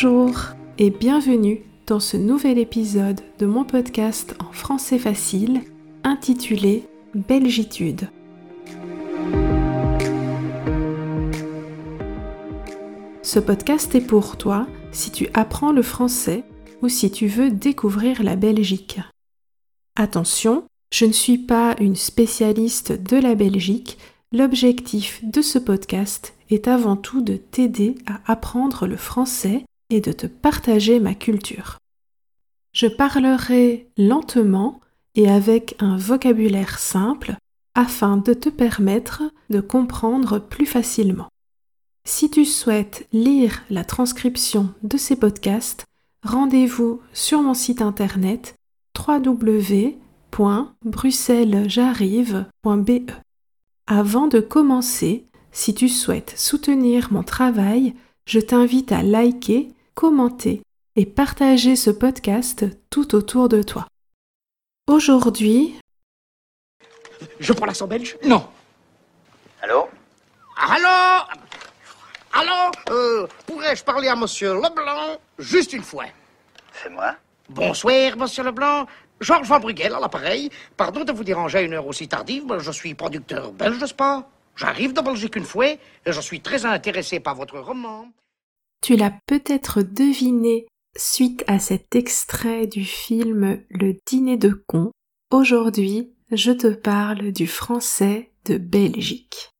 Bonjour et bienvenue dans ce nouvel épisode de mon podcast en français facile intitulé Belgitude. Ce podcast est pour toi si tu apprends le français ou si tu veux découvrir la Belgique. Attention, je ne suis pas une spécialiste de la Belgique, l'objectif de ce podcast est avant tout de t'aider à apprendre le français et de te partager ma culture. Je parlerai lentement et avec un vocabulaire simple afin de te permettre de comprendre plus facilement. Si tu souhaites lire la transcription de ces podcasts, rendez-vous sur mon site internet www.bruxellesj'arrive.be. Avant de commencer, si tu souhaites soutenir mon travail, je t'invite à liker, commenter et partager ce podcast tout autour de toi. Aujourd'hui... Je prends l'accent belge Non. Allô? Allô? Allô? Euh, Pourrais-je parler à monsieur Leblanc? Juste une fois C'est moi? Bonsoir, monsieur Leblanc. Georges Van Brugel à l'appareil. Pardon de vous déranger à une heure aussi tardive, mais je suis producteur belge, n'est-ce pas J'arrive de Belgique une fois et je suis très intéressé par votre roman. Tu l'as peut-être deviné suite à cet extrait du film Le dîner de con. Aujourd'hui, je te parle du français de Belgique.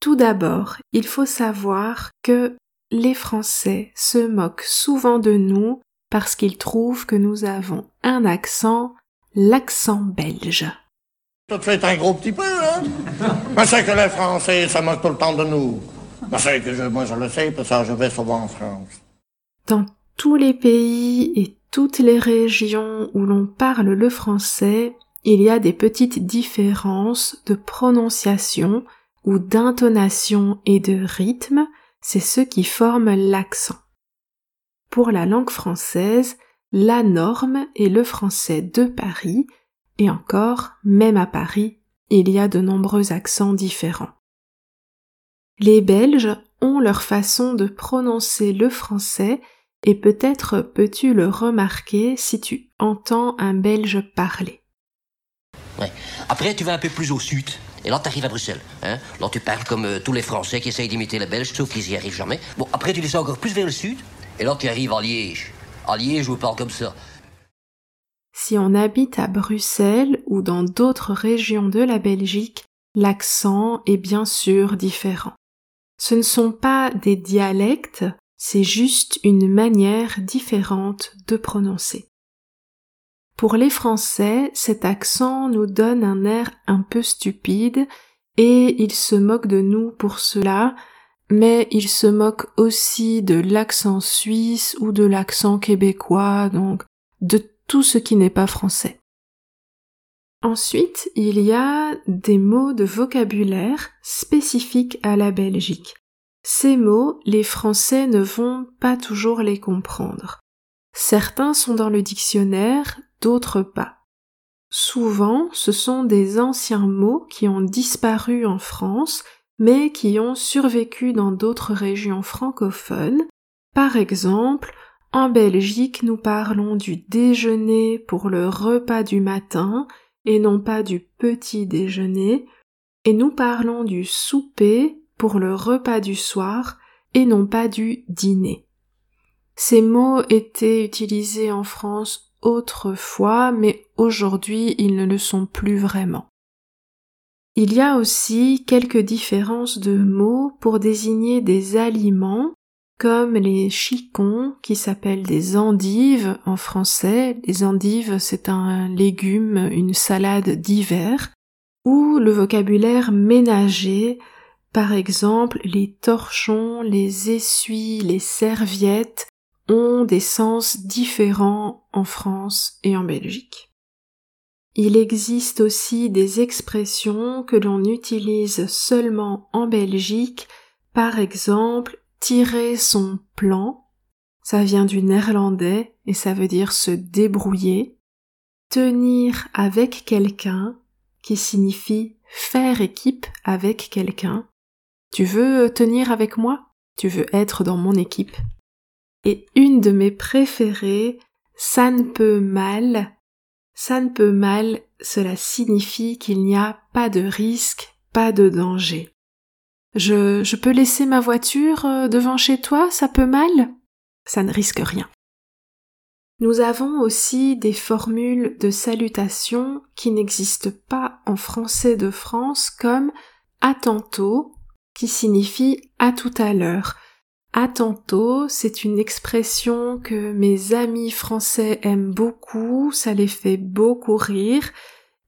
Tout d'abord, il faut savoir que les Français se moquent souvent de nous parce qu'ils trouvent que nous avons un accent, l'accent belge. Tout fait un gros petit peu, hein? Mais c'est que les Français, ça moque tout le temps de nous. Dans tous les pays et toutes les régions où l'on parle le français, il y a des petites différences de prononciation ou d'intonation et de rythme, c'est ce qui forme l'accent. Pour la langue française, la norme est le français de Paris, et encore, même à Paris, il y a de nombreux accents différents. Les Belges ont leur façon de prononcer le français et peut-être peux-tu le remarquer si tu entends un Belge parler. Ouais. Après, tu vas un peu plus au sud. Et là, tu arrives à Bruxelles. Hein? Là, tu parles comme euh, tous les Français qui essayent d'imiter les Belges, sauf qu'ils y arrivent jamais. Bon, après, tu descends encore plus vers le sud. Et là, tu arrives à Liège. À Liège, on parle comme ça. Si on habite à Bruxelles ou dans d'autres régions de la Belgique, l'accent est bien sûr différent. Ce ne sont pas des dialectes, c'est juste une manière différente de prononcer. Pour les Français, cet accent nous donne un air un peu stupide et ils se moquent de nous pour cela, mais ils se moquent aussi de l'accent suisse ou de l'accent québécois, donc de tout ce qui n'est pas français. Ensuite, il y a des mots de vocabulaire spécifiques à la Belgique. Ces mots, les Français ne vont pas toujours les comprendre. Certains sont dans le dictionnaire, d'autres pas. Souvent, ce sont des anciens mots qui ont disparu en France, mais qui ont survécu dans d'autres régions francophones. Par exemple, en Belgique, nous parlons du déjeuner pour le repas du matin et non pas du petit déjeuner, et nous parlons du souper pour le repas du soir et non pas du dîner. Ces mots étaient utilisés en France autrefois, mais aujourd'hui ils ne le sont plus vraiment. Il y a aussi quelques différences de mots pour désigner des aliments comme les chicons qui s'appellent des endives en français. Les endives, c'est un légume, une salade d'hiver, ou le vocabulaire ménager, par exemple les torchons, les essuies, les serviettes ont des sens différents en France et en Belgique. Il existe aussi des expressions que l'on utilise seulement en Belgique, par exemple tirer son plan, ça vient du néerlandais et ça veut dire se débrouiller, tenir avec quelqu'un, qui signifie faire équipe avec quelqu'un. Tu veux tenir avec moi? Tu veux être dans mon équipe Et une de mes préférées, ça ne peut mal. Ça ne peut mal, cela signifie qu'il n'y a pas de risque, pas de danger. Je, peux laisser ma voiture euh, devant chez toi, ça peut mal? Ça ne risque rien. Nous avons aussi des formules de salutation qui n'existent pas en français de France comme à tantôt, qui signifie à tout à l'heure. À tantôt, c'est une expression que mes amis français aiment beaucoup, ça les fait beaucoup rire,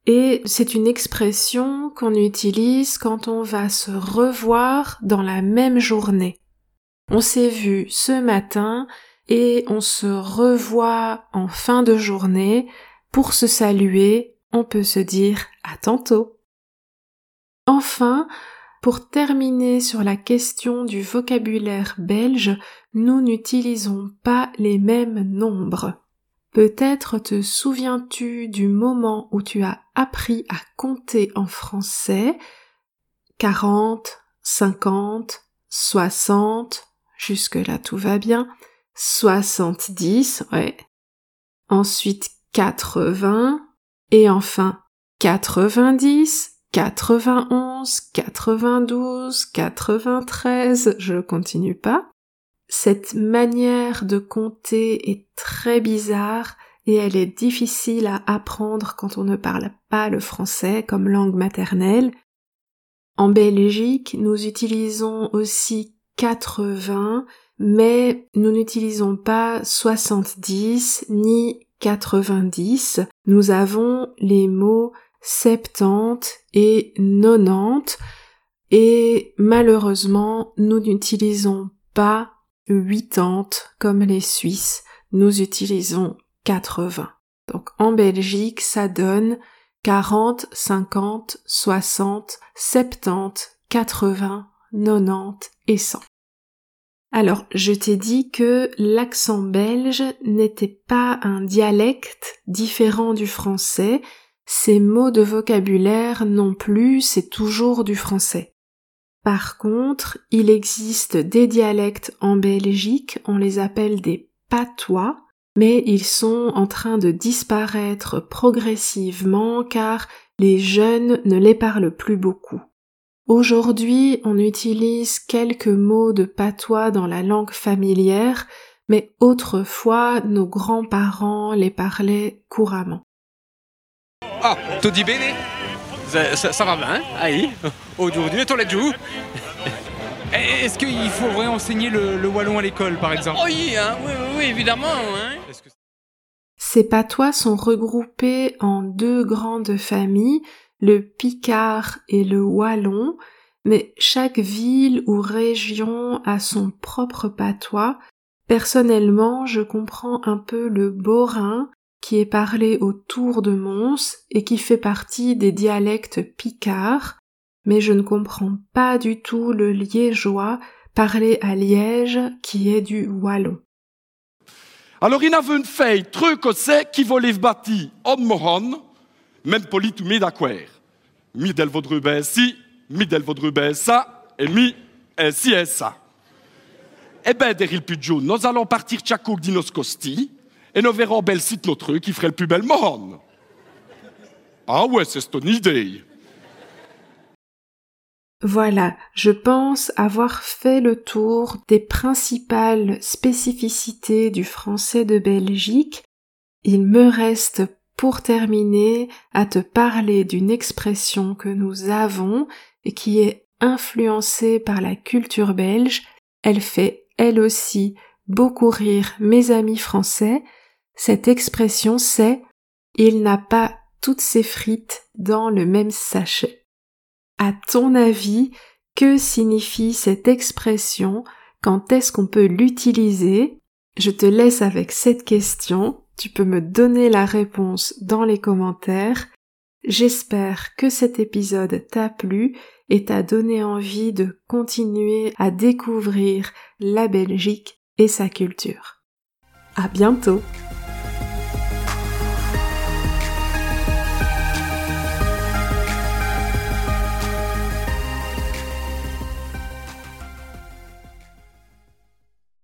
et c'est une expression qu'on utilise quand on va se revoir dans la même journée. On s'est vu ce matin et on se revoit en fin de journée. Pour se saluer, on peut se dire à tantôt. Enfin, pour terminer sur la question du vocabulaire belge, nous n'utilisons pas les mêmes nombres. Peut-être te souviens-tu du moment où tu as appris à compter en français 40, 50, 60, jusque-là tout va bien, 70, ouais. Ensuite 80, et enfin 90, 91, 92, 93, je continue pas. Cette manière de compter est très bizarre et elle est difficile à apprendre quand on ne parle pas le français comme langue maternelle. En Belgique, nous utilisons aussi 80, mais nous n'utilisons pas 70 ni 90. Nous avons les mots 70 et 90 et malheureusement nous n'utilisons pas 80 comme les Suisses, nous utilisons 80. Donc en Belgique ça donne 40, 50, 60, 70, 80, 90 et 100. Alors, je t'ai dit que l'accent belge n'était pas un dialecte différent du français, ces mots de vocabulaire non plus, c'est toujours du français. Par contre, il existe des dialectes en Belgique, on les appelle des patois, mais ils sont en train de disparaître progressivement car les jeunes ne les parlent plus beaucoup. Aujourd'hui, on utilise quelques mots de patois dans la langue familière, mais autrefois nos grands-parents les parlaient couramment. Ah, ça, va bien, aïe. Aujourd'hui, toi où Est-ce qu'il faudrait enseigner le, wallon à l'école, par exemple? Hein. oui, oui, oui, évidemment. Hein. Ces patois sont regroupés en deux grandes familles, le picard et le wallon, mais chaque ville ou région a son propre patois. Personnellement, je comprends un peu le borin, qui est parlé autour de Mons et qui fait partie des dialectes picards, mais je ne comprends pas du tout le liégeois parlé à Liège qui est du wallon. Alors il avait une fille truc c'est qui voulait bâti en moron, même poli tout mis d'accord. Mi del vodrube si, mi del vodrube ça, et mi si et ça. Eh ben, deril Pudjo, nous allons partir tchakouk dinos costi, et nous verrons belle site notre qui ferait le plus belle moron. Ah ouais, c'est ton idée. Voilà, je pense avoir fait le tour des principales spécificités du français de Belgique. Il me reste pour terminer à te parler d'une expression que nous avons et qui est influencée par la culture belge. Elle fait, elle aussi, beaucoup rire mes amis français cette expression c'est il n'a pas toutes ses frites dans le même sachet. À ton avis, que signifie cette expression? Quand est-ce qu'on peut l'utiliser? Je te laisse avec cette question. Tu peux me donner la réponse dans les commentaires. J'espère que cet épisode t'a plu et t'a donné envie de continuer à découvrir la Belgique et sa culture. À bientôt!